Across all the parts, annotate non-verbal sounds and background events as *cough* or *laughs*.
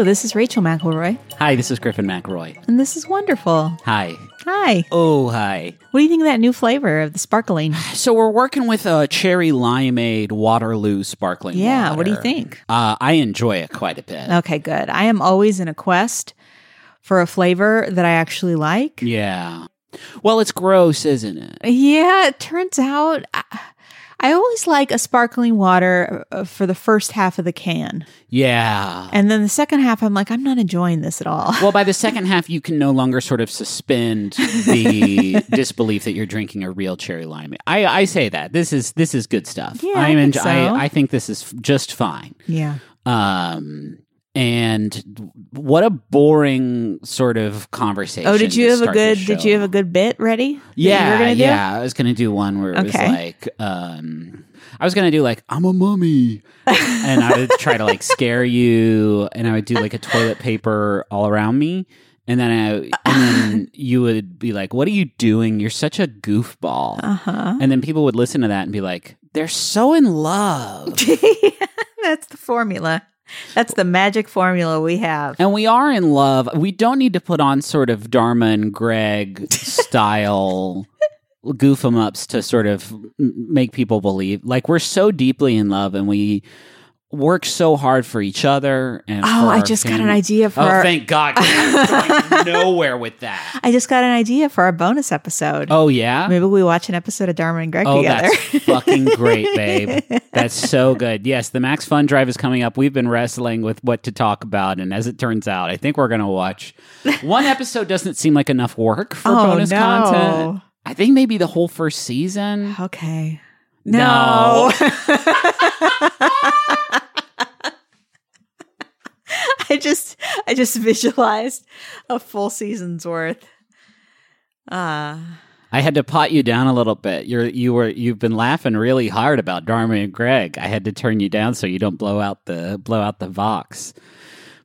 Hello, this is Rachel McElroy, Hi, this is Griffin McElroy. and this is wonderful. Hi. Hi. Oh, hi. What do you think of that new flavor of the sparkling? *sighs* So we're working with a cherry limeade Waterloo sparkling Yeah, what do you think? Uh, I enjoy it quite a bit. Okay, good. I am always in a quest for a flavor that I actually like. Yeah. Well, it's gross, isn't it? Yeah, it turns out I, I always like a sparkling water uh, for the first half of the can. Yeah. And then the second half, I'm like, I'm not enjoying this at all. *laughs* Well, by the second half, you can no longer sort of suspend the *laughs* disbelief that you're drinking a real cherry lime. I, I say that this is this is good stuff. Yeah, I I'm think enjo- so. I, I think this is just fine. Yeah. Um, and what a boring sort of conversation. Oh, did you have a good? Did you have a good bit ready? that you were Yeah, yeah. I was gonna do one where it was like, um, I was gonna do like, I'm a mummy, *laughs* and I would try to like scare you, and I would do like a toilet paper all around me, and then I, and then *laughs* you would be like, "What are you doing? You're such a goofball," Uh huh. and then people would listen to that and be like, "They're so in love." *laughs* That's the formula. That's the magic formula we have. And we are in love. We don't need to put on sort of Dharma and Greg *laughs* style goof 'em ups to sort of make people believe. Like we're so deeply in love and we work so hard for each other. And Oh, I just got an idea for. Oh, our, thank God! *laughs* nowhere with that. I just got an idea for our bonus episode. Oh yeah. Maybe we watch an episode of Dharma and Greg Oh, together. that's *laughs* fucking great, babe. That's *laughs* so good. Yes, the Max Fun Drive is coming up. We've been wrestling with what to talk about, and as it turns out, I think we're going to watch. One episode doesn't seem like enough work for Oh, bonus no. content. I think maybe the whole first season. okay. No. I just I just visualized a full season's worth. Uh I had to pot you down a little bit. You're you were you've been laughing really hard about Dharma and Greg. I had to turn you down so you don't blow out the blow out the vox.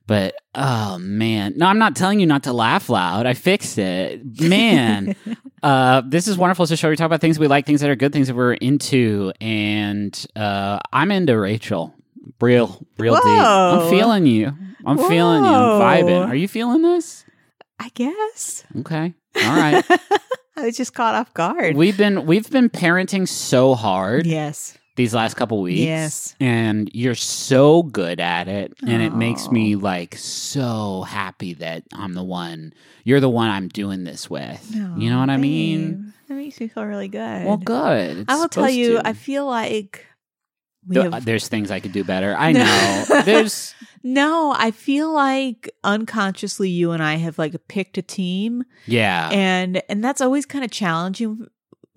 But oh man, no, I'm not telling you not to laugh loud. I fixed it, man. *laughs* uh, this is wonderful. It's a show we talk about things we like, things that are good, things that we're into, and uh, I'm into Rachel. Real, real deep. I'm feeling you. I'm feeling you. I'm vibing. Are you feeling this? I guess. Okay. All right. *laughs* I was just caught off guard. we've been we've been parenting so hard yes. these last couple weeks. Yes. And you're so good at it. And it makes me like so happy that I'm the one, you're the one I'm doing this with. you know what I mean? Babe, That makes me feel really good. Well, good. It's I will tell you, to. I feel like Uh, have There's things I could do better. I know. There's, *laughs* No, I feel like unconsciously you and I have like picked a team yeah. and and that's always kind of challenging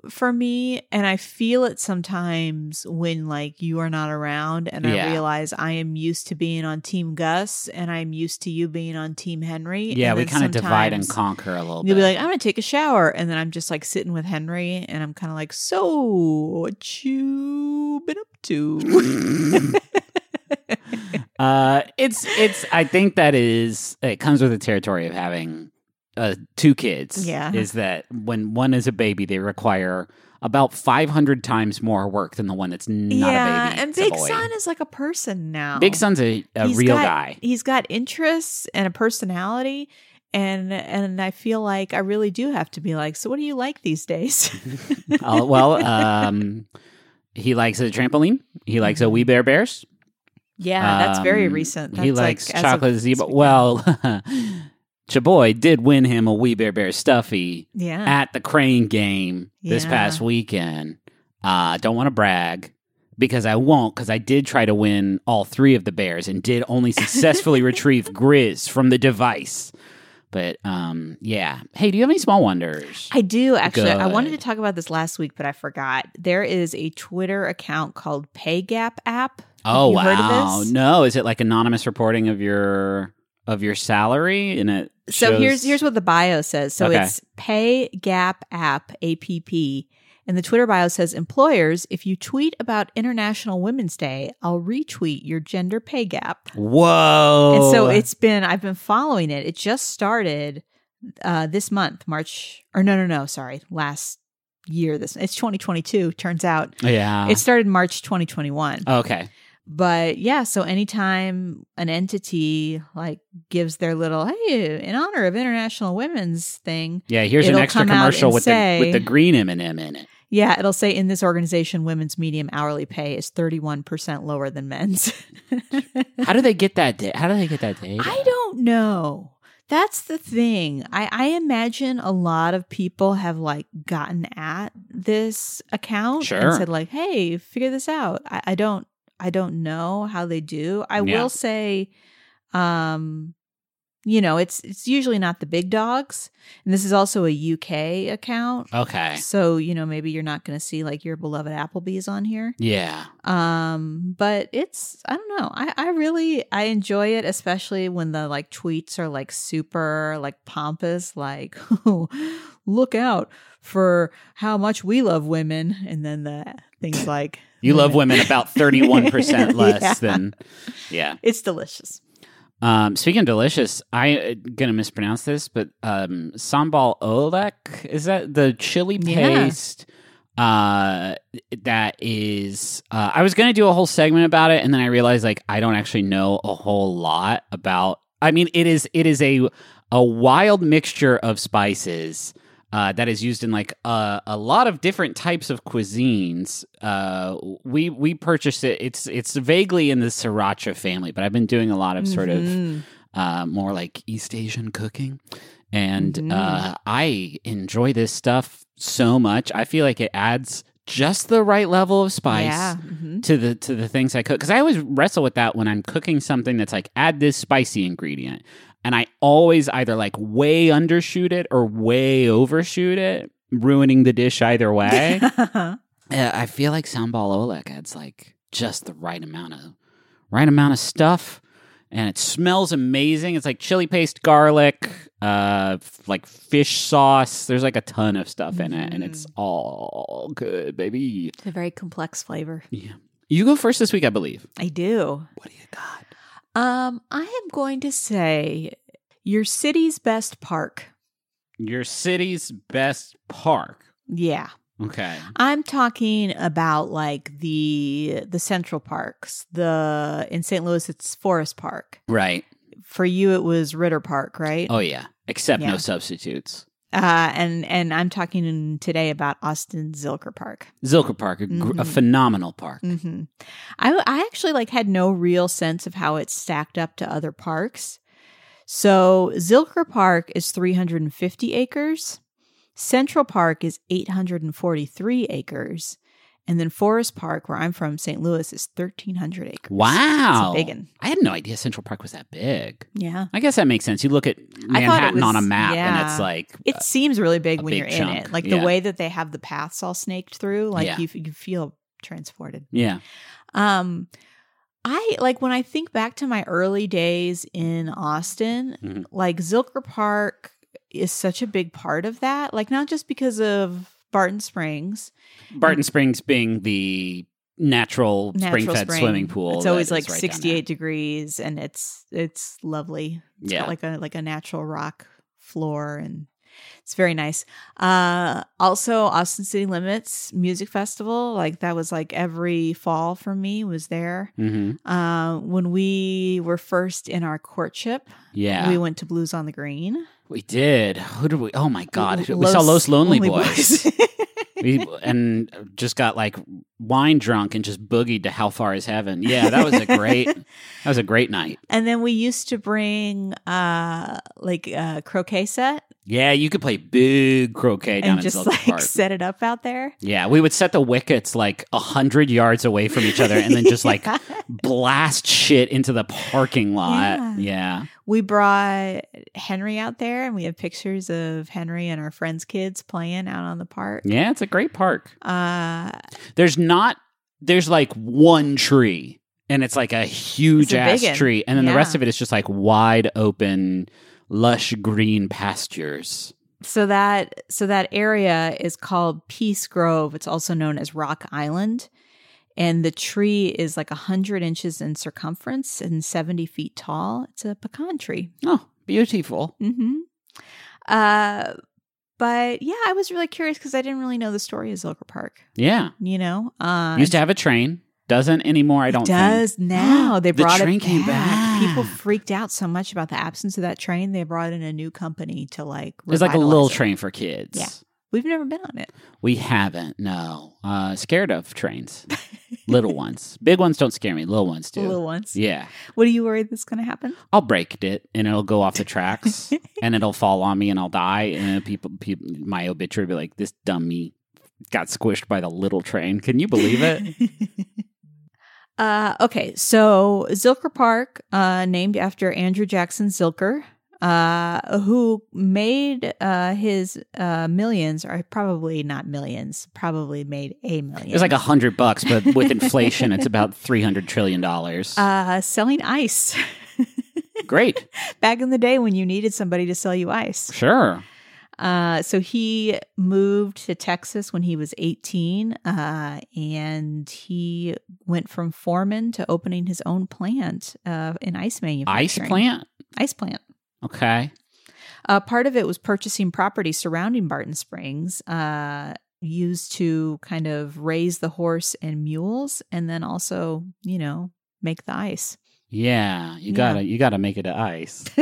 for me and I feel it sometimes when like you are not around and Yeah. I realize I am used to being on team Gus and I'm used to you being on team Henry. yeah, we kind of divide and conquer a little You'll bit. be like, I'm gonna take a shower, and then I'm just like sitting with Henry, and I'm kind of like, so what you been up to? *laughs* Uh, it's it's. I think that is it comes with the territory of having uh, two kids. Yeah. is that when one is a baby, they require about five hundred times more work than the one that's not yeah, a baby. and Big. Son is like a person now. Big Son's a, a He's real got- guy. He's got interests and a personality. And and I feel like I really do have to be like, so what do you like these days? *laughs* Uh, well, um, he likes a trampoline. He likes a We Bare Bears. yeah, that's very Um, recent. That's he like likes of chocolate zebra. Well, *laughs* Chaboy did win him a We Bare Bear stuffy yeah, at the Crane game this Yeah. past weekend. Uh, don't want to brag because I won't because I did try to win all three of the bears and did only *laughs* successfully retrieve Grizz from the device. But um, yeah. Hey, do you have any small wonders? I do actually. I wanted to talk about this last week, but I forgot. There is a Twitter account called PayGap app. Have oh you wow! heard of this? No, is it like anonymous reporting of your of your salary? And it So shows- here's here's what the bio says. So Okay. it's Pay Gap App APP, and the Twitter bio says employers, if you tweet about International Women's Day, I'll retweet your gender pay gap. whoa. And so it's been I've been following it. It just started uh this month, March or no no no, sorry, last year this it's 2022 turns out. yeah. It started March 2021. okay. but yeah, so anytime an entity like gives their little hey in honor of International Women's thing, Yeah, here's an extra commercial with say- the with the green M and m in it. Yeah, it'll say in this organization, women's medium hourly pay is thirty one percent lower than men's. *laughs* How do they get that? Da- how do they get that data? I don't know. That's the thing. I, I imagine a lot of people have like gotten at this account Sure. and said like, "Hey, figure this out." I, I don't. I don't know how they do. I Yeah. will say, um, you know, it's it's usually not the big dogs, and this is also a UK account. Okay. So you know, maybe you're not going to see like your beloved Applebee's on here. Yeah. Um, but it's I don't know. I I really I enjoy it, especially when the like tweets are like super like pompous, like *laughs* look out for how much we love women, and then the things *laughs* like You love women about thirty one percent *laughs* less Yeah. than. Yeah. It's delicious. Um, speaking of delicious, I uh, gonna mispronounce this, but um, sambal oelek is that the chili Yeah. paste? Uh, that is. Uh, I was gonna do a whole segment about it, and then I realized like I don't actually know a whole lot about. I mean, it is it is a a wild mixture of spices. Uh, that is used in like a a lot of different types of cuisines. Uh, we we purchased it. It's it's vaguely in the sriracha family, but I've been doing a lot of sort of Mhm. uh, more like East Asian cooking. And Mhm. uh, I enjoy this stuff so much. I feel like it adds just the right level of spice Yeah. mhm. to the to the things I cook. Because I always wrestle with that when I'm cooking something that's like add this spicy ingredient, and I always either like way undershoot it or way overshoot it, ruining the dish either way. *laughs* Uh, I feel like sambal oelek adds like just the right amount of right amount of stuff, and it smells amazing. It's like chili paste, garlic, uh, f- like fish sauce. There's like a ton of stuff in it, and it's all good, baby. it's a very complex flavor. Yeah, you go first this week, I believe. I do. What do you got? Um, I am going to say your city's best park. Your city's best park. Yeah. Okay. I'm talking about like the the central parks. The in St. Louis it's Forest Park. Right. For you it was Ritter Park, right? Oh yeah. Except Yeah. no substitutes. Uh and and I'm talking today about Austin Zilker Park. Zilker Park, a, gr- a Mhm. phenomenal park. hmm I I actually like had no real sense of how it stacked up to other parks. So Zilker Park is 350 acres. Central Park is 843 acres. And then Forest Park, where I'm from, St. Louis, is 1,300 acres. Wow. It's big. I had no idea Central Park was that big. Yeah. I guess that makes sense. You look at I thought it Manhattan on a was- map and it's like It seems really big when big you're in it. Like yeah. the way that they have the paths all snaked through, like Yeah. you, you feel transported. yeah. Um, I like when I think back to my early days in Austin, Mhm. like Zilker Park is such a big part of that. Like not just because of Barton Springs, Barton Springs being the natural, natural spring-fed spring. swimming pool. It's always like right 68 degrees and it's it's lovely. It's Yeah. got like a like a natural rock floor and it's very nice. Uh also Austin City Limits Music Festival, like that was like every fall for me was there. there. hmm Uh, when we were first in our courtship, Yeah, we, went to Blues on the Green. Did. Who did we? Oh my god, we saw Los Lonely, Boys. Boys. *laughs* we, and just got like wine drunk and just boogied to How Far Is Heaven. Yeah, that was a great. *laughs* that was a great night. and then we used to bring uh like a croquet set Yeah, you could play big croquet down and just like Park. set it up out there. Yeah, we would set the wickets like a hundred yards away from each other, and then just like *laughs* Yeah. blast shit into the parking lot. Yeah. Yeah, we brought Henry out there and we have pictures of Henry and our friends' kids playing out on the park. yeah, it's a great park. Uh There's not. There's like one tree, and it's like a huge It's a ass tree, and then the rest of it is just like wide open, lush green pastures. so that so that area is called Peace Grove. It's also known as Rock Island. And the tree is like 100 inches in circumference and 70 feet tall. It's a pecan tree. Oh, beautiful. Mm-hmm. Uh, but yeah, I was really curious because I didn't really know the story of Zilker Park. Yeah, You know, uh, used to have a train. Doesn't anymore. I don't it does think. *gasps* now. They The brought train it came back. People freaked out so much about the absence of that train. They brought in a new company to like. It's like a little it. train for kids. Yeah. We've never been on it. We haven't. No. Uh, scared of trains. little *laughs* ones. Big ones don't scare me. Little ones The do. little ones. Yeah. What are you worried that's going to happen? I'll break it and it'll go off the tracks *laughs* and it'll fall on me and I'll die. And people, people my obituary will be like, this dummy got squished by the little train. Can you believe it? *laughs* uh, okay, so Zilker Park, uh, named after Andrew Jackson Zilker, uh, who made uh, his uh, millions, or probably not millions, probably made a million. It was like a hundred bucks, but with inflation, it's about three hundred trillion dollars. uh, selling ice. *laughs* Great, Back in the day when you needed somebody to sell you ice. sure. Uh, so he moved to Texas when he was 18, uh, and he went from foreman to opening his own plant uh, in ice manufacturing. Ice plant. Ice plant. Okay. Uh, part of it was purchasing property surrounding Barton Springs, uh, used to kind of raise the horse and mules, and then also, you know, make the ice. Yeah, you Yeah. gotta you gotta make it to ice. *laughs*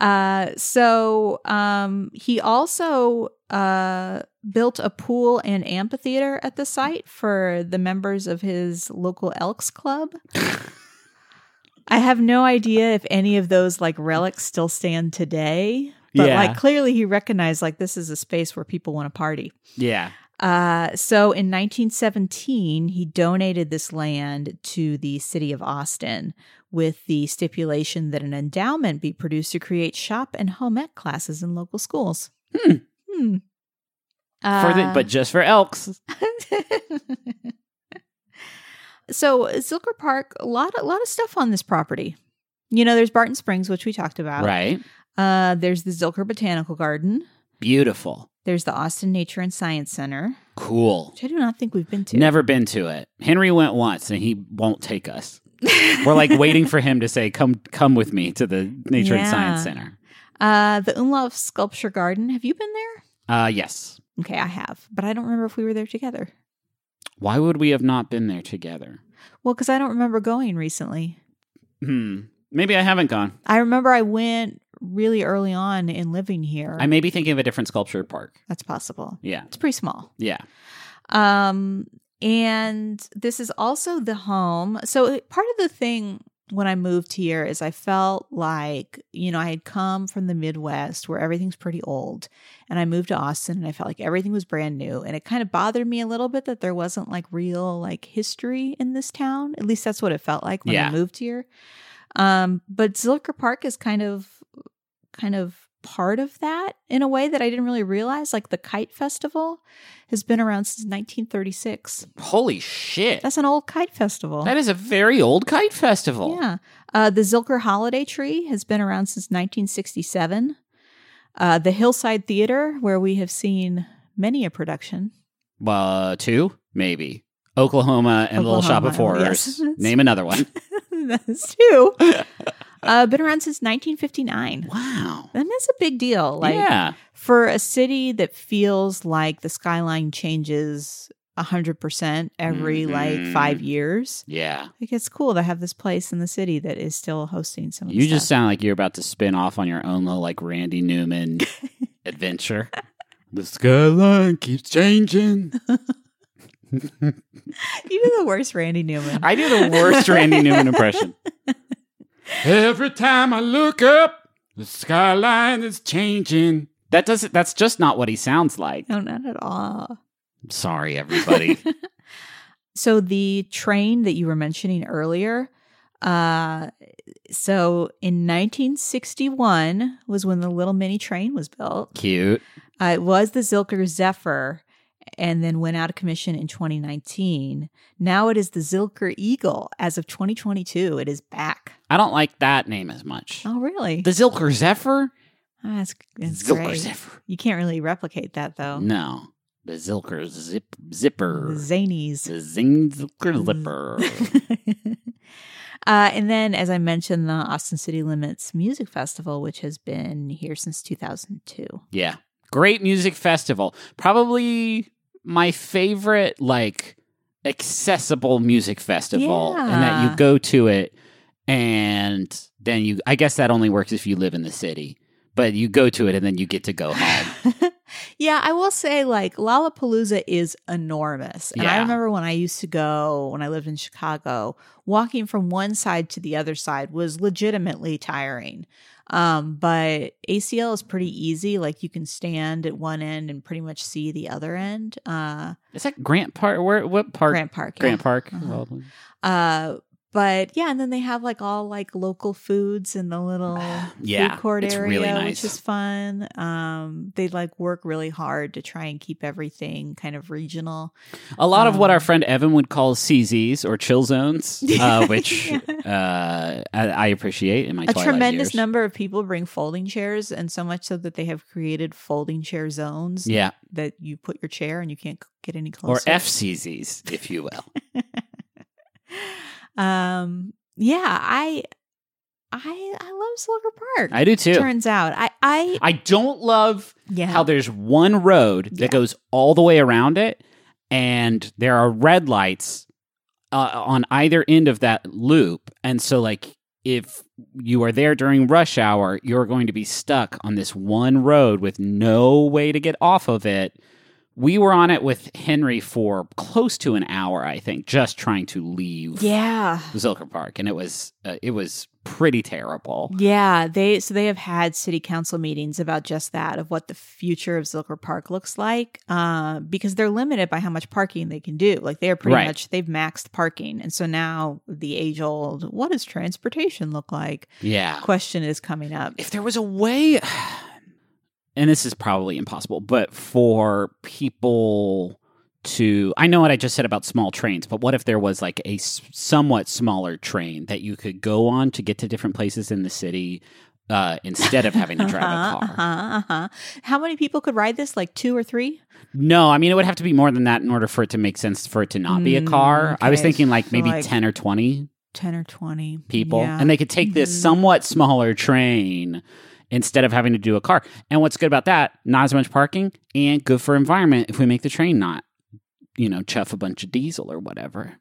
Uh, so um, he also uh, built a pool and amphitheater at the site for the members of his local Elks Club. *laughs* I have no idea if any of those like relics still stand today, but Yeah. like clearly he recognized like this is a space where people want to party. yeah. Uh, so in 1917, he donated this land to the city of Austin with the stipulation that an endowment be produced to create shop and home ec classes in local schools. Hmm. Hmm. For the, Uh, but just for elks. *laughs* so Zilker Park, a lot, a lot of stuff on this property. You know, there's Barton Springs, which we talked about. Right. Uh, there's the Zilker Botanical Garden. Beautiful. There's the Austin Nature and Science Center, Cool. which I do not think we've been to. Never been to it. Henry went once and he won't take us. *laughs* We're like waiting for him to say, "Come, come with me to the Nature and Science Center." Uh, the Umlauf Sculpture Garden. Have you been there? Uh, yes. Okay, I have, but I don't remember if we were there together. Why would we have not been there together? Well, because I don't remember going recently. Hmm. Maybe I haven't gone. I remember I went really early on in living here. I may be thinking of a different sculpture park. That's possible. Yeah. It's pretty small. Yeah. Um, and this is also the home. So part of the thing when I moved here is I felt like, you know, I had come from the Midwest where everything's pretty old. And I moved to Austin and I felt like everything was brand new. And it kind of bothered me a little bit that there wasn't like real like history in this town. At least that's what it felt like when Yeah. I moved here. Um, but Zilker Park is kind of kind of part of that in a way that I didn't really realize. Like the Kite Festival has been around since 1936. Holy shit. That's an old kite festival. that is a very old kite festival. Yeah. Uh, the Zilker Holiday Tree has been around since 1967. Uh, the Hillside Theater, where we have seen many a production. Uh, two, maybe. Oklahoma and Little Shop of Horrors. yes. *laughs* Name another one. *laughs* That's two. *laughs* uh, been around since 1959. wow. And that's a big deal. Like yeah. for a city that feels like the skyline changes 100% every like Mhm. five years. Yeah. Like it's cool to have this place in the city that is still hosting some You just stuff. sound like you're about to spin off on your own little like Randy Newman *laughs* adventure. The skyline keeps changing. *laughs* *laughs* You do the worst Randy Newman. I do the worst Randy Newman impression. Every time I look up, the skyline is changing. That doesn't that's just not what he sounds like. no, not at all. Sorry, everybody. *laughs* So the train that you were mentioning earlier, uh, so in 1961 was when the little mini train was built. Cute. Uh, it was the Zilker Zephyr, and then went out of commission in 2019. Now it is the Zilker Eagle. As of 2022, it is back. I don't like that name as much. Oh, really? The Zilker Zephyr? Ah, that's that's Zilker great. Zephyr. You can't really replicate that though. No. The Zilker zip, Zipper. The Zanies. The Zing Zilker Zipper. *laughs* uh, and then, as I mentioned, the Austin City Limits Music Festival, which has been here since 2002. Yeah. Great music festival. Probably my favorite, like, accessible music festival and that you go to it and then you I guess that only works if you live in the city. But you go to it and then you get to go home. *laughs* yeah, I will say like Lollapalooza is enormous. And I remember when I used to go when I lived in Chicago, walking from one side to the other side was legitimately tiring. Um, but ACL is pretty easy. Like you can stand at one end and pretty much see the other end. Uh, Is that Grant Park? Where what park? Grant Park. yeah. Grant Park. Uh-huh. Uh, but yeah, and then they have like all like local foods in the little *sighs* Yeah, food court it's area, really nice. which is fun. Um, they like work really hard to try and keep everything kind of regional. a lot of what Um, our friend Evan would call CZs or chill zones, *laughs* uh, which Yeah. uh, I, I appreciate in my A tremendous years. number of people bring folding chairs, and so much so that they have created folding chair zones Yeah, that you put your chair and you can't get any closer, or. FCZs, if you will. *laughs* um, yeah, I, I, I love Zilker Park. I do too. Turns out, I, I, I don't love yeah, how there's one road that Yeah. goes all the way around it, and there are red lights uh, on either end of that loop. And so, like, if you are there during rush hour, you're going to be stuck on this one road with no way to get off of it. We were on it with Henry for close to an hour, I think, just trying to leave yeah. Zilker Park, and it was uh, it was pretty terrible. Yeah, they so they have had city council meetings about just that of what the future of Zilker Park looks like, uh, because they're limited by how much parking they can do. Like they are pretty Right. much they've maxed parking, and so now the age old what does transportation look like Yeah, question is coming up. if there was a way *sighs* and this is probably impossible but for people to i know what i just said about small trains but what if there was like a somewhat smaller train that you could go on to get to different places in the city uh, instead of having to drive a Uh-huh, *laughs* car uh-huh, uh-huh. How many people could ride this? Like two or three? no i mean it would have to be more than that in order for it to make sense for it to not be a Mm, car i was thinking like maybe like, 10 or 20 Ten or twenty people Yeah. and they could take this Mhm. somewhat smaller train instead of having to do a car and what's good about that not as much parking and good for environment if we make the train not you know chuff a bunch of diesel or whatever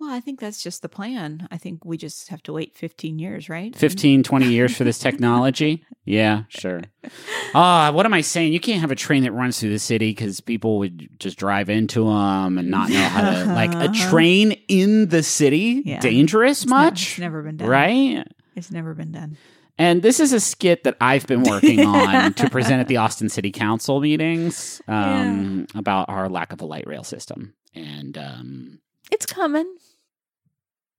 well, I think that's just the plan. I think we just have to wait fifteen years, right? 15 20 years for this *laughs* technology yeah sure ah what am i saying you can't have a train that runs through the city because people would just drive into them and not know how to like a *laughs* train in the city Yeah. dangerous It's ne- much it's never been done. right It's never been done. And this is a skit that I've been working *laughs* on to present at the Austin City Council meetings um, about our lack of a light rail system. And um, It's coming.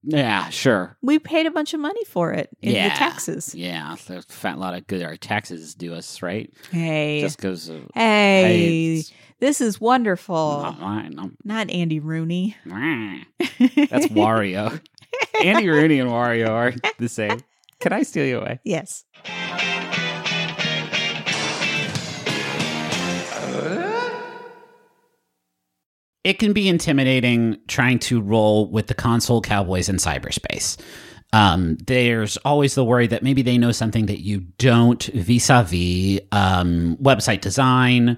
yeah, sure. We paid a bunch of money for it in Yeah. the taxes. Yeah, a fat lot of good. Our taxes do us, right? Hey, Just because of. hey, it's this is wonderful. not mine. I'm- Not Andy Rooney. *laughs* That's Wario. *laughs* Andy Rooney and Wario are the same. Can I steal you away? yes. it can be intimidating trying to roll with the console cowboys in cyberspace. Um, there's always the worry that maybe they know something that you don't vis-a-vis um, website design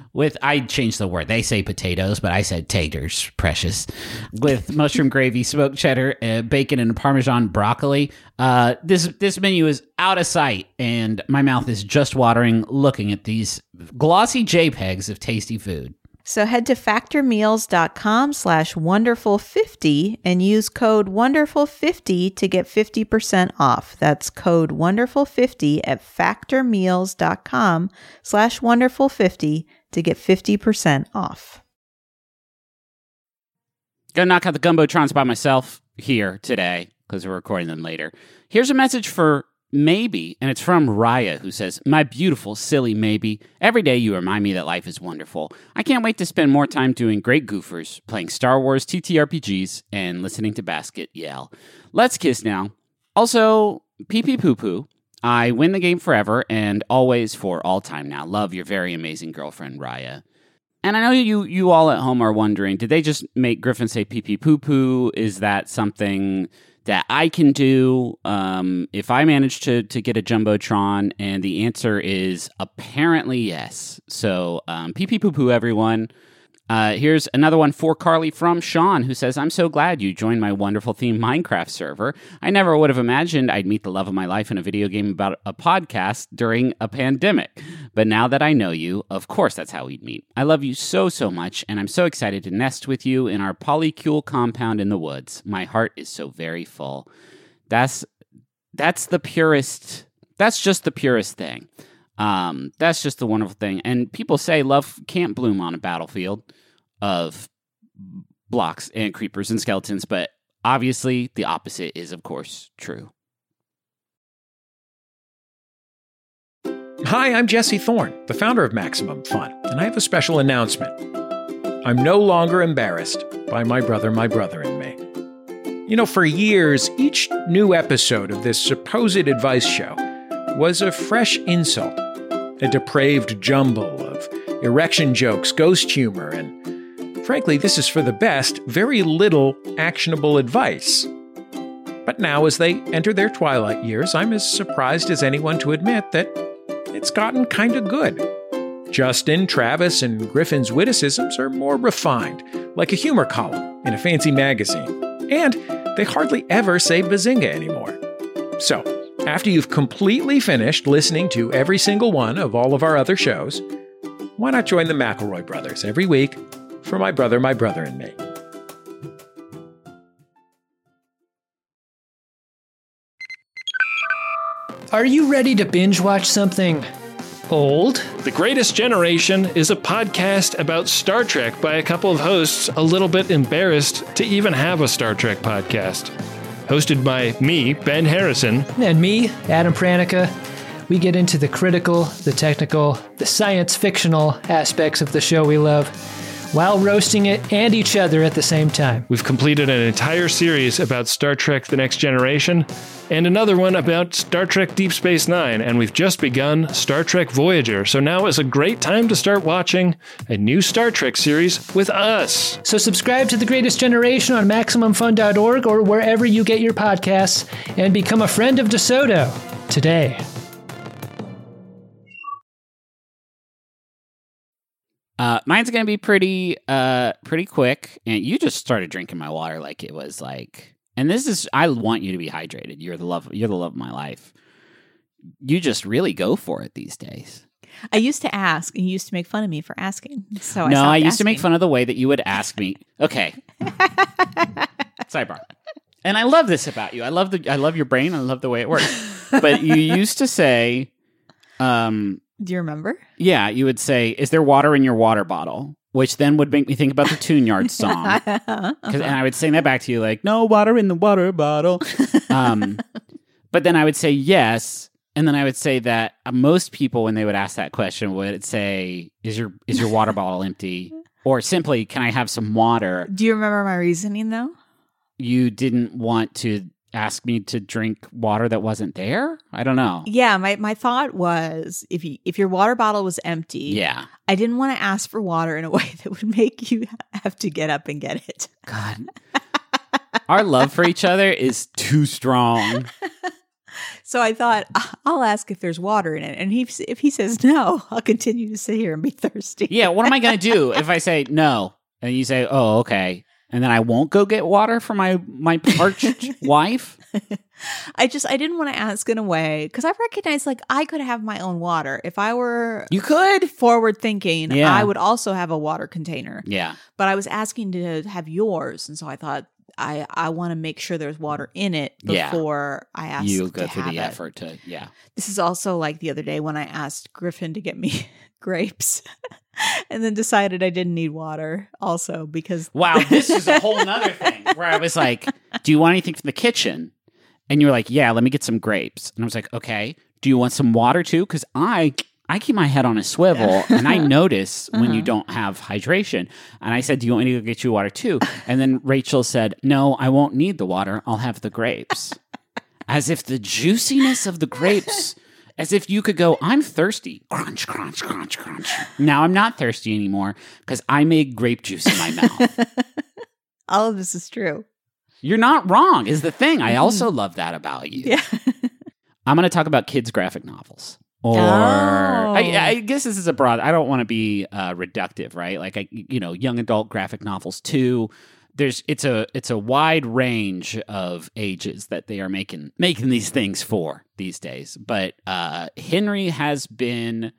with I changed the word. They say potatoes, but I said taters, precious. With mushroom gravy, smoked cheddar, uh, bacon, and parmesan broccoli. Uh, this this menu is out of sight, and my mouth is just watering looking at these glossy JPEGs of tasty food. So head to factormeals.com slash wonderful50 and use code wonderful50 to get 50% off. That's code wonderful50 at factormeals.com slash wonderful50 to get 50% off. Gonna knock out the jumbotrons by myself here today because we're recording them later. Here's a message for Maybe, and it's from Raya, who says, My beautiful, silly Maybe, every day you remind me that life is wonderful. I can't wait to spend more time doing great goofers, playing Star Wars TTRPGs, and listening to Basket yell. Let's kiss now. Also, pee pee poo poo. I win the game forever and always for all time now. Love your very amazing girlfriend, Raya. And I know you you all at home are wondering, did they just make Griffin say pee pee poo poo? Is that something that I can do um, if I manage to to get a jumbotron? And the answer is apparently yes. So um, pee pee poo poo, everyone. Uh, here's another one for Carly from Sean, who says, I'm so glad you joined my wonderful theme Minecraft server. I never would have imagined I'd meet the love of my life in a video game about a podcast during a pandemic. But now that I know you, of course that's how we'd meet. I love you so, so much, and I'm so excited to nest with you in our polycule compound in the woods. My heart is so very full. That's that's the purest that's just the purest thing. Um, that's just the wonderful thing. And people say love can't bloom on a battlefield of blocks and creepers and skeletons, but obviously the opposite is, of course, true. Hi, I'm Jesse Thorn, the founder of Maximum Fun, and I have a special announcement. I'm no longer embarrassed by my brother, my brother, and me. You know, for years, each new episode of this supposed advice show was a fresh insult, a depraved jumble of erection jokes, ghost humor, and frankly, this is for the best, very little actionable advice. But now, as they enter their twilight years, I'm as surprised as anyone to admit that it's gotten kind of good. Justin, Travis, and Griffin's witticisms are more refined, like a humor column in a fancy magazine. And they hardly ever say bazinga anymore. So, after you've completely finished listening to every single one of all of our other shows, why not join the McElroy brothers every week for my brother, my brother, and me? Are you ready to binge watch something old? The Greatest Generation is a podcast about Star Trek by a couple of hosts a little bit embarrassed to even have a Star Trek podcast. Hosted by me, Ben Harrison. And me, Adam Pranica. We get into the critical, the technical, the science fictional aspects of the show we love while roasting it and each other at the same time. We've completed an entire series about Star Trek The Next Generation and another one about Star Trek Deep Space Nine, and we've just begun Star Trek Voyager. So now is a great time to start watching a new Star Trek series with us. So subscribe to The Greatest Generation on MaximumFun.org or wherever you get your podcasts and become a friend of DeSoto today. Uh, mine's gonna be pretty, uh, pretty quick. And you just started drinking my water like it was like. And this is, I want you to be hydrated. You're the love. You're the love of my life. You just really go for it these days. I used to ask, and you used to make fun of me for asking. So I no, I used to make fun of the way that you would ask me. Okay. *laughs* Sidebar. And I love this about you. I love the I love your brain. I love the way it works. but you *laughs* used to say, um, Do you remember? yeah, you would say, "Is there water in your water bottle?" Which then would make me think about the Tune Yard *laughs* song. Uh-huh. and I would sing that back to you like, "No water in the water bottle." *laughs* Um, but then I would say yes, and then I would say that uh, most people, when they would ask that question, would say, "Is your is your water bottle *laughs* empty?" Or simply, "Can I have some water?" Do you remember my reasoning though? You didn't want to ask me to drink water that wasn't there. I don't know. Yeah, my, my thought was if you if your water bottle was empty, Yeah. I didn't want to ask for water in a *laughs* way that would make you have to get up and get it. God. Our love for each other is too strong. *laughs* So I thought "Ah, I'll ask if there's water in it, and he, if he says no, I'll continue to sit here and be thirsty. Yeah, what am I going to do *laughs* if I say no and you say, "Oh, okay." And then I won't go get water for my my parched *laughs* wife? I just I didn't want to ask in a way because I recognize like I could have my own water if I were You could. forward thinking. Yeah. I would also have a water container, Yeah. but I was asking to have yours, and so I thought I I want to make sure there's water in it Yeah. before I ask. You to go through the it. effort to yeah. This is also like the other day when I asked Griffin to get me *laughs* grapes *laughs* and then decided I didn't need water also because Wow, this is a whole nother *laughs* thing where I was like, Do you want anything from the kitchen? And you were like, Yeah, let me get some grapes. And I was like, Okay. Do you want some water too? Because I I keep my head on a swivel and I notice *laughs* when you Uh-huh. don't have hydration. And I said, Do you want me to go get you water too? And then Rachel said, No, I won't need the water. I'll have the grapes. As if the juiciness of the grapes, as if you could go, I'm thirsty. Crunch, crunch, crunch, crunch. Now I'm not thirsty anymore because I made grape juice in my *laughs* mouth. all of this is true. You're not wrong, is the thing. I also love that about you. Yeah. *laughs* I'm going to talk about kids' graphic novels. Or Oh. I, I guess this is a broad. I don't want to be uh, reductive, right? Like I, you know, young adult graphic novels too. There's it's a it's a wide range of ages that they are making making these things for these days. But uh, Henry has been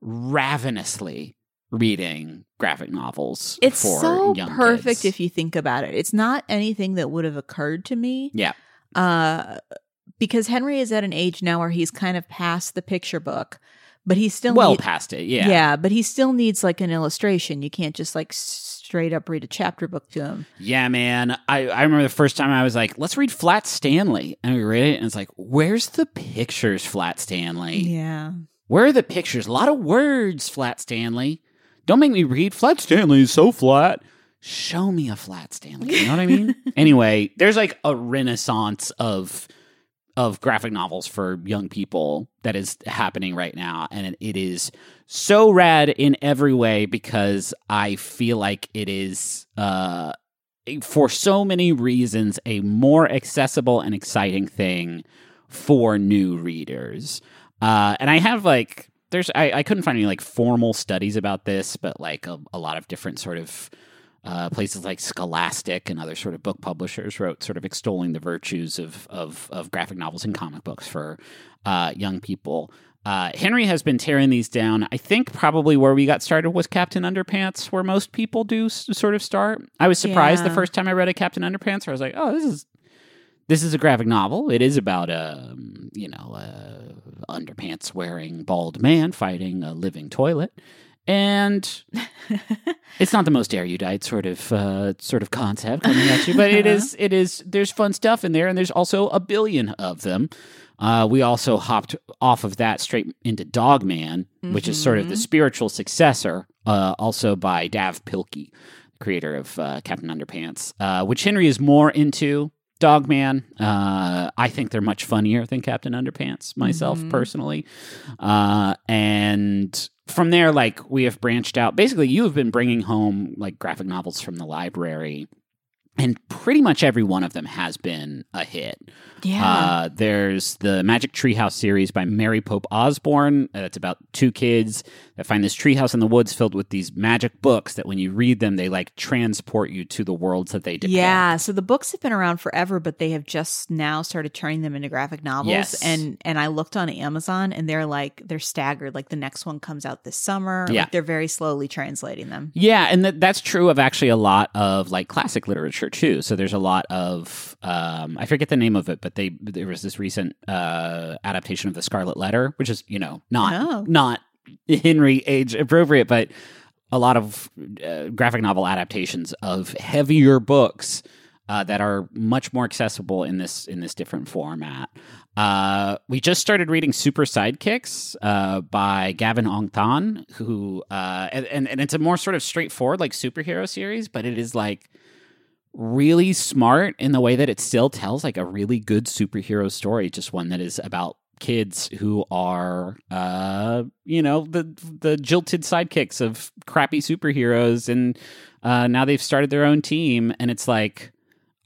ravenously reading graphic novels. It's for so perfect kids. if you think about it. It's not anything that would have occurred to me. yeah Uh because Henry is at an age now where he's kind of past the picture book, but he still well need- past it. Yeah yeah, but he still needs like an illustration. You can't just like straight up read a chapter book to him. Yeah, man. I, I remember the first time I was like, let's read Flat Stanley. And we read it, and it's like, where's the pictures, Flat Stanley? Yeah. Where are the pictures? A lot of words, Flat Stanley. Don't make me read Flat Stanley is so flat. Show me a Flat Stanley. You know what I mean? *laughs* anyway, there's like a renaissance of of graphic novels for young people that is happening right now. And it- is so rad in every way because i feel like it is uh for so many reasons a more accessible and exciting thing for new readers. Uh and i have like there's i, I couldn't find any like formal studies about this but like a, a lot of different sort of uh, places like Scholastic and other sort of book publishers wrote sort of extolling the virtues of of, of graphic novels and comic books for uh, young people. Uh, Henry has been tearing these down. I think probably where we got started was Captain Underpants, where most people do s- sort of start. I was surprised the first time I read a Captain Underpants, where I was like, "Oh, this is this is a graphic novel. It is about a you know a underpants wearing bald man fighting a living toilet." And *laughs* it's not the most erudite sort of uh, sort of concept coming at you, but it is *laughs* it is there's fun stuff in there, and there's also a billion of them. Uh, we also hopped off of that straight into Dogman, which is sort of the spiritual successor, uh, also by Dav Pilkey, creator of uh, Captain Underpants, uh, which Henry is more into. Dogman, uh, I think they're much funnier than Captain Underpants myself Mhm. personally, uh, and from there, like we have branched out. Basically, you have been bringing home like graphic novels from the library, and pretty much every one of them has been a hit. Yeah. Uh, there's the Magic Treehouse series by Mary Pope Osborne. Uh, it's about two kids that find this treehouse in the woods filled with these magic books that when you read them, they like transport you to the worlds that they depict. yeah, so the books have been around forever, but they have just now started turning them into graphic novels. Yes. And and I looked on Amazon, and they're like they're staggered. Like the next one comes out this summer. Yeah. like they're very slowly translating them. Yeah, and that that's true of actually a lot of like classic literature too. So there's a lot of um, I forget the name of it, but they there was this recent uh, adaptation of the Scarlet Letter, which is you know not Oh. not Henry age appropriate, but a lot of uh, graphic novel adaptations of heavier books uh, that are much more accessible in this in this different format. Uh, we just started reading Super Sidekicks uh, by Gavin Aung Than, who uh, and, and and it's a more sort of straightforward like superhero series, but it is like really smart in the way that it still tells like a really good superhero story, just one that is about kids who are uh you know the the jilted sidekicks of crappy superheroes. And uh now they've started their own team. And it's like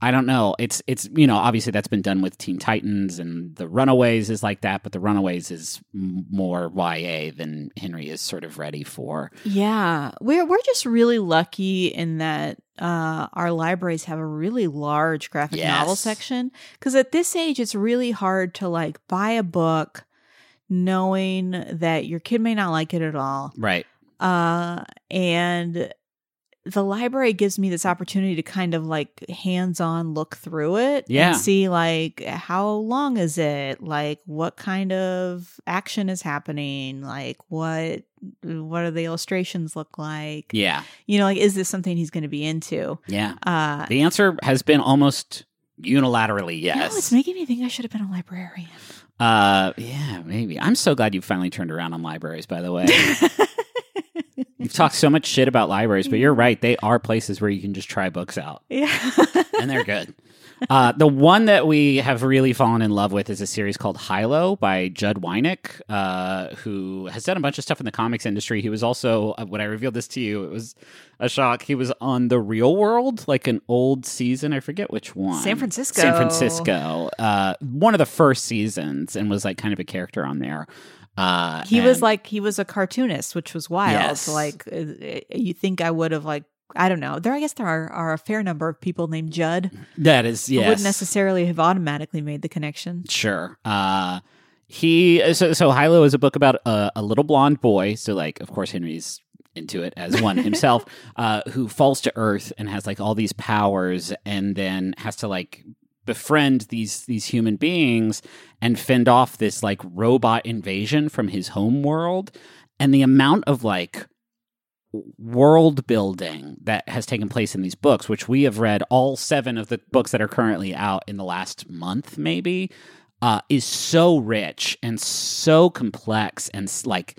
I don't know. It's it's you know obviously that's been done with Teen Titans and the Runaways is like that, but the Runaways is more YA than Henry is sort of ready for. Yeah, we're we're just really lucky in that uh, our libraries have a really large graphic novel section. Because at this age, it's really hard to like buy a book, knowing that your kid may not like it at all, Right. uh, and the library gives me this opportunity to kind of like hands-on look through it Yeah. and see like how long is it like what kind of action is happening like what what do the illustrations look like Yeah. you know like is this something he's going to be into Yeah. uh The answer has been almost unilaterally yes. no, it's making me think i should have been a librarian uh yeah, maybe. I'm so glad you finally turned around on libraries by the way. *laughs* You've talked so much shit about libraries, but you're right. They are places where you can just try books out, yeah and they're good. Uh, the one that we have really fallen in love with is a series called Hilo by Judd Winick, uh, who has done a bunch of stuff in the comics industry. He was also, uh, when I revealed this to you, it was a shock. He was on The Real World, like an old season. I forget which one. San Francisco. San Francisco. Uh, one of the first seasons, and was like kind of a character on there. Uh, he was like he was a cartoonist which was wild Yes. like uh, you think i would have like i don't know there i guess there are, are a fair number of people named judd that is yes. wouldn't necessarily have automatically made the connection Sure. Uh, he so so Hilo is a book about a, a little blonde boy. So like, of course, Henry's into it as one himself, *laughs* uh, who falls to Earth and has like all these powers, and then has to like befriend these these human beings and fend off this like robot invasion from his home world. And the amount of like world building that has taken place in these books, which we have read all seven of the books that are currently out in the last month, maybe, uh, is so rich and so complex and like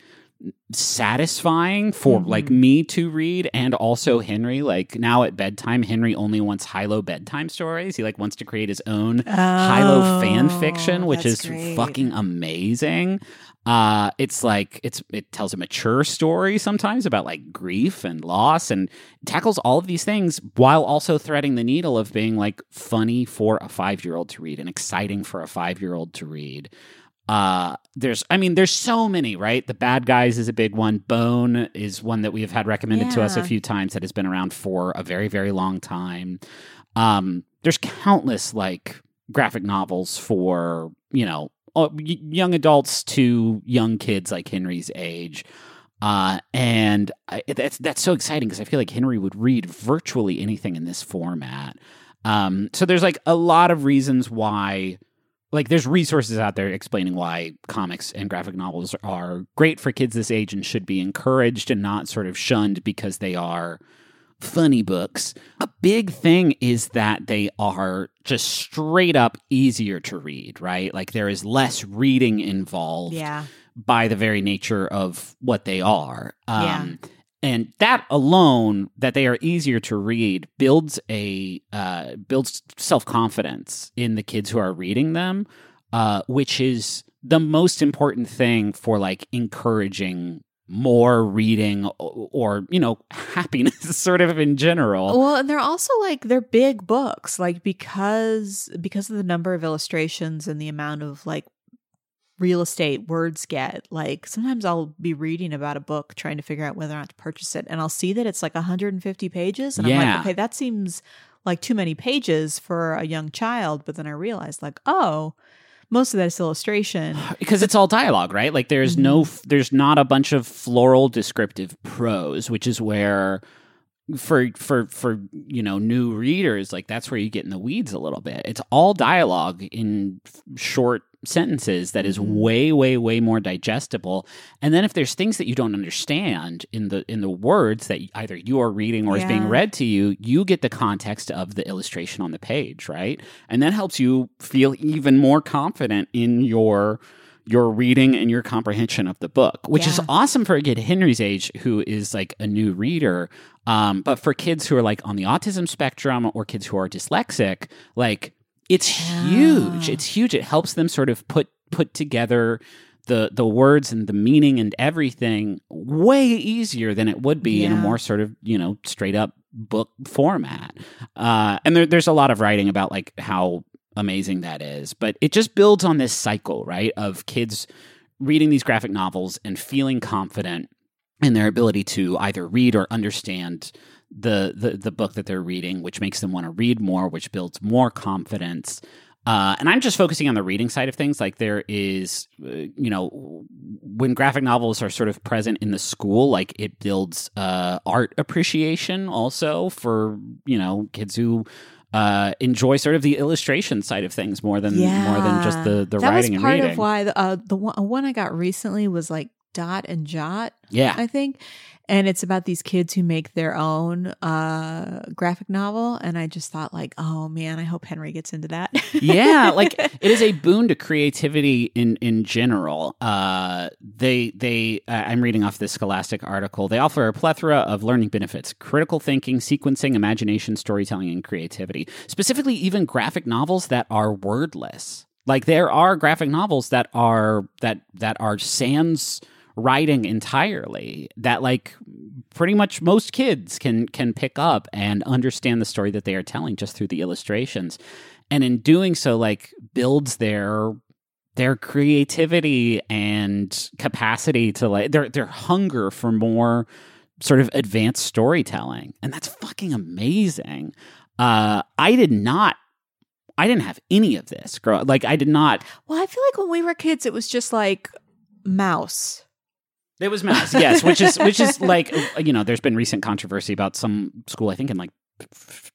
satisfying for Mhm. like me to read and also Henry. Like now at bedtime, Henry only wants Hilo bedtime stories. He like wants to create his own Hilo fan fiction, which Oh, is great. fucking amazing. Uh, it's like it's it tells a mature story sometimes about like grief and loss and tackles all of these things while also threading the needle of being like funny for a five year old to read and exciting for a five year old to read. Uh, there's, I mean, there's so many, right? The Bad Guys is a big one. Bone is one that we have had recommended to us a few times that has been around for a very, very long time. Um, there's countless like graphic novels for you know uh, young adults to young kids like Henry's age. Uh, and I, that's that's so exciting because I feel like Henry would read virtually anything in this format. Um, so there's like a lot of reasons why, like, there's resources out there explaining why comics and graphic novels are great for kids this age and should be encouraged and not sort of shunned because they are funny books. A big thing is that they are just straight up easier to read, right? Like there is less reading involved yeah by the very nature of what they are. Um, Yeah. And that alone, that they are easier to read, builds a uh, builds self confidence in the kids who are reading them, uh, which is the most important thing for like encouraging more reading or, or you know *laughs* happiness *laughs* sort of in general. well and they're also like they're big books like because because of the number of illustrations and the amount of like real estate words get like sometimes i'll be reading about a book trying to figure out whether or not to purchase it and i'll see that it's like 150 pages and i'm like okay that seems like too many pages for a young child but then i realized like oh most of that is illustration. *sighs* Because it's all dialogue right? Like there's no mm-hmm. there's not a bunch of floral descriptive prose which is where for for for you know new readers like that's where you get in the weeds a little bit. It's all dialogue in short sentences that is way way way more digestible. And then if there's things that you don't understand in the in the words that either you are reading or is being read to you you get the context of the illustration on the page right? And that helps you feel even more confident in your your reading and your comprehension of the book, which is awesome for a kid Henry's age who is like a new reader. Um, but for kids who are like on the autism spectrum or kids who are dyslexic, like it's huge. It's huge. It helps them sort of put put together the the words and the meaning and everything way easier than it would be in a more sort of you know straight up book format. Uh, and there, there's a lot of writing about like how amazing that is, but it just builds on this cycle, right, of kids reading these graphic novels and feeling confident in their ability to either read or understand the the, the book that they're reading, which makes them want to read more, which builds more confidence. Uh, and I'm just focusing on the reading side of things. Like there is, uh, you know, when graphic novels are sort of present in the school, like it builds uh, art appreciation also for you know kids who uh, enjoy sort of the illustration side of things more than more than just the the that writing was and part reading. of why the uh, the one, one I got recently was like Dot and Jot, yeah, I think, and it's about these kids who make their own uh, graphic novel, and I just thought like, oh man, I hope Henry gets into that. *laughs* yeah like *laughs* it is a boon to creativity in in general. Uh they they uh, i'm reading off this scholastic article. They offer a plethora of learning benefits critical thinking sequencing imagination storytelling and creativity. Specifically even graphic novels that are wordless. Like there are graphic novels that are that that are sans writing entirely that like pretty much most kids can can pick up and understand the story that they are telling just through the illustrations. And in doing so like builds their their creativity and capacity to like their their hunger for more sort of advanced storytelling. And that's fucking amazing. Uh i did not i didn't have any of this grow like i did not well, I feel like when we were kids, it was just like Maus. There was Maus, *laughs* yes, which is which is like you know, there's been recent controversy about some school, I think in like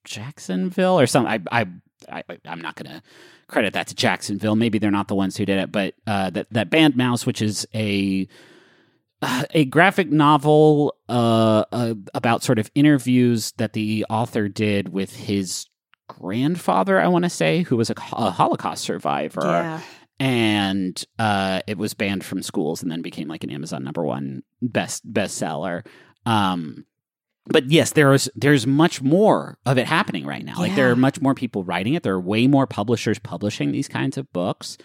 Jacksonville or some. I I, I I'm not going to credit that to Jacksonville. Maybe they're not the ones who did it, but uh, that that band Maus, which is a a graphic novel uh, uh, about sort of interviews that the author did with his grandfather, I want to say, who was a, a Holocaust survivor Yeah. And uh, it was banned from schools and then became like an Amazon number one best bestseller. Um, but yes, there is there's much more of it happening right now. Like there are much more people writing it. There are way more publishers publishing these kinds of books.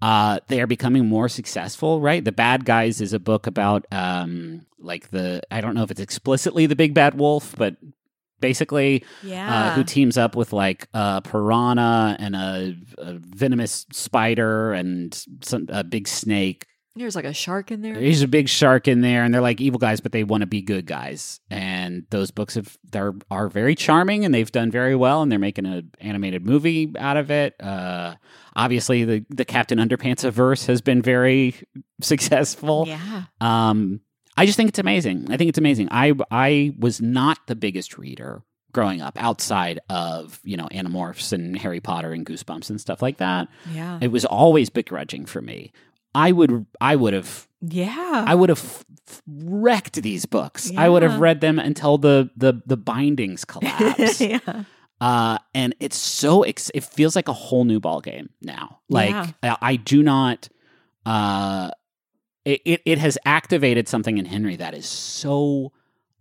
Uh, they are becoming more successful, right? The Bad Guys is a book about um, like the I don't know if it's explicitly the big bad wolf, but basically Yeah. uh, who teams up with like a piranha and a, a venomous spider and some, a big snake. There's like a shark in there. There's a big shark in there, and they're like evil guys, but they want to be good guys. And those books have they're are very charming, and they've done very well, and they're making an animated movie out of it. Uh, obviously, the the Captain Underpants verse has been very *laughs* successful. Yeah. Um, I just think it's amazing. I think it's amazing. I I was not the biggest reader growing up outside of you know Animorphs and Harry Potter and Goosebumps and stuff like that. Yeah. It was always begrudging for me. I would I would have yeah. I would have f- wrecked these books. I would have read them until the the the bindings *laughs* collapse. yeah. uh, and it's so ex- it feels like a whole new ball game now. Like Yeah. I, I do not. Uh, it, it it has activated something in Henry that is so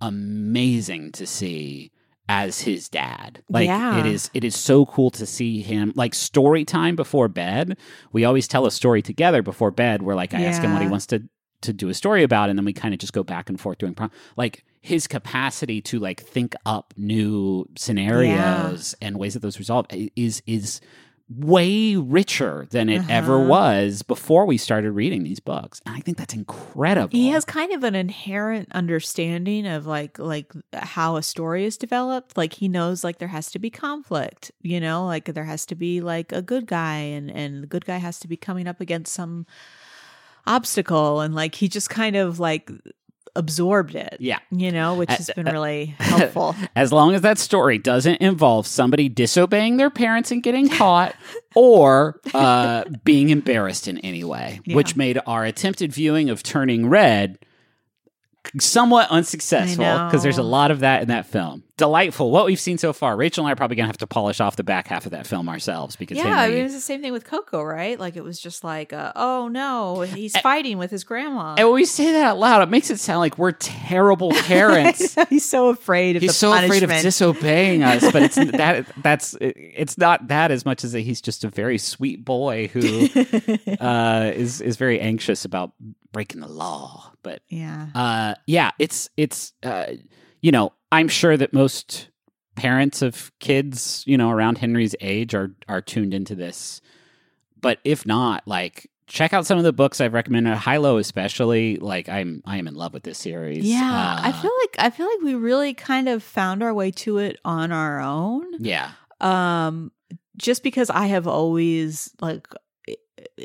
amazing to see as his dad. Like Yeah. it is it is so cool to see him like story time before bed. We always tell a story together before bed where like I ask him what he wants to to do a story about and then we kind of just go back and forth doing prom- like his capacity to like think up new scenarios and ways that those resolve is is way richer than it ever Uh-huh. was before we started reading these books and i think that's incredible He has kind of an inherent understanding of like like how a story is developed. Like he knows like there has to be conflict, you know, like there has to be like a good guy and and the good guy has to be coming up against some obstacle and like he just kind of like absorbed it. Yeah. You know, which has been really *laughs* helpful. As long as that story doesn't involve somebody disobeying their parents and getting caught or uh, being embarrassed in any way, *laughs* Yeah. which made our attempted viewing of Turning Red somewhat unsuccessful because there's a lot of that in that film. Delightful. What we've seen so far. Rachel and I are probably going to have to polish off the back half of that film ourselves because yeah, I Henry- mean, it's the same thing with Coco, right? Like it was just like, uh, oh no, he's fighting with his grandma. and when we say that out loud, it makes it sound like we're terrible *laughs* parents. *laughs* he's so afraid of he's so afraid of disobeying us but it's that *laughs* that's it's not that as much as that he's just a very sweet boy who uh is is very anxious about breaking the law but yeah. uh yeah it's it's uh you know i'm sure that most parents of kids you know around henry's age are are tuned into this but if not like check out some of the books i've recommended Hilo especially like i'm i am in love with this series Yeah, I Uh, feel like I feel like we really kind of found our way to it on our own. yeah Um just because I have always like i-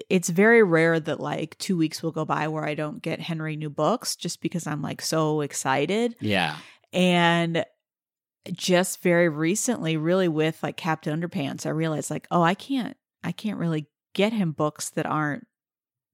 it's very rare that like 2 weeks will go by where I don't get Henry new books just because I'm like so excited. yeah And just very recently, really with like Captain Underpants, I realized like, oh, I can't, I can't really get him books that aren't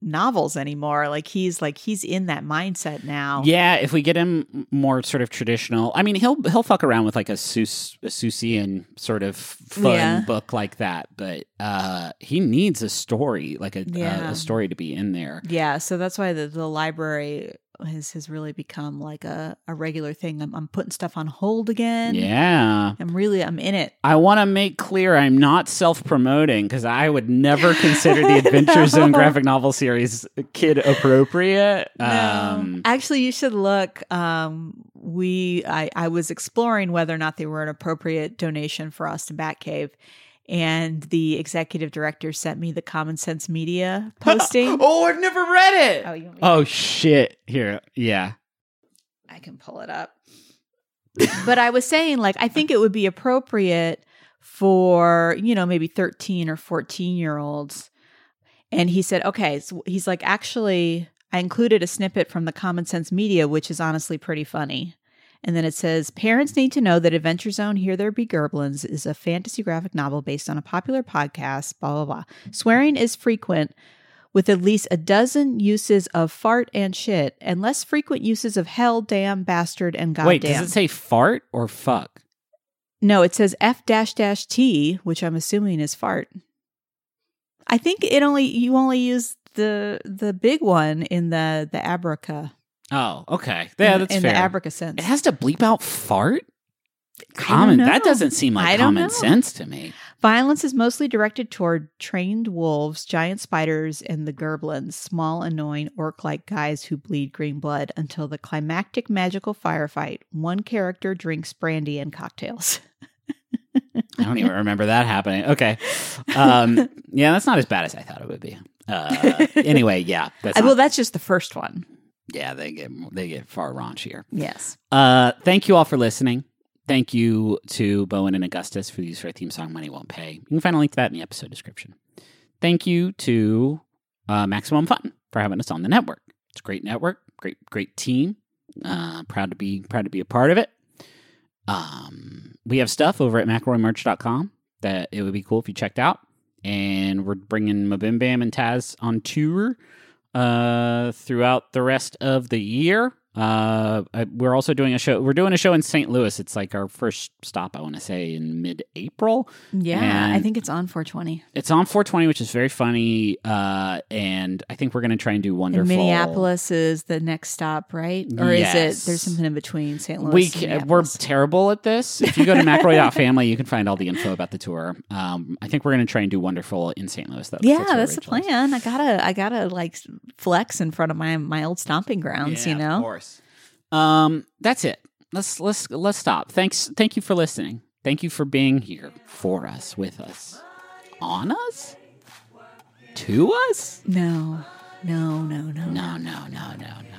novels anymore. Like he's like he's in that mindset now. Yeah, if we get him more sort of traditional, I mean, he'll he'll fuck around with like a Seuss, a Seussian sort of fun Yeah. book like that, but uh, he needs a story, like a, Yeah. a story to be in there. Yeah, so that's why the, the library has has really become like a, a regular thing. I'm, I'm putting stuff on hold again. Yeah, I'm really I'm in it. I want to make clear I'm not self promoting because I would never consider the Adventure *laughs* Zone graphic novel series kid appropriate. No. Um, Actually, you should look. Um, we I, I was exploring whether or not they were an appropriate donation for Austin Bat Cave, and the executive director sent me the Common Sense Media *laughs* posting. oh, I've never read it. Oh, you Oh shit! Here, yeah. I can pull it up. but I was saying, like, I think it would be appropriate for, you know, maybe 13 or 14 year olds. And he said, okay, so he's like, actually, I included a snippet from the Common Sense Media, which is honestly pretty funny. And then it says, parents need to know that Adventure Zone Here There Be Gerblins is a fantasy graphic novel based on a popular podcast, blah, blah, blah. Swearing is frequent with at least a dozen uses of fart and shit, and less frequent uses of hell, damn, bastard, and goddamn. Wait, does it say fart or fuck? no, it says F dash dash T, which I'm assuming is fart. I think it only you only use the the big one in the the abraca. Oh, okay. Yeah, in, that's in fair. the abraca sense. It has to bleep out fart. Common. That doesn't seem like I don't common know. sense to me. Violence is mostly directed toward trained wolves, giant spiders, and the gerblins, small, annoying orc like guys who bleed green blood until the climactic magical firefight. One character drinks brandy and cocktails. I don't even remember that happening. Okay. Um, *laughs* yeah, that's not as bad as I thought it would be. Uh, anyway, yeah. That's Uh, not- well, that's just the first one. Yeah, they get they get far raunchier. Yes. Uh, thank you all for listening. Thank you to bo en and Augustus for the use of our theme song "Money Won't Pay." You can find a link to that in the episode description. Thank you to uh, Maximum Fun for having us on the network. It's a great network, great great team. Uh, proud to be proud to be a part of it. Um, we have stuff over at McElroyMerch.com that it would be cool if you checked out. And we're bringing MBMBaM and Taz on tour uh, throughout the rest of the year. Uh, I- we're also doing a show. We're doing a show in St. Louis. It's like our first stop. I want to say in mid-April. Yeah, And- I think it's on 420. It's on 420, which is very funny. Uh, and I think we're going to try and do And wonderful. Minneapolis is the next stop, right? Or is it there's something in between St. Louis We, and we're terrible at this. If you go to *laughs* McElroy.family, you can find all the info about the tour. Um, I think we're going to try and do wonderful in St. Louis. That, Yeah, where that's the Rachel is. plan. I gotta, I gotta like flex in front of my my old stomping grounds. Yeah, you of know, course. Um, that's it. Let's let's let's stop. Thanks. Thank you for listening. Thank you for being here for us, with us, on us, to us. no, no, no, no, No, no, no, no, no.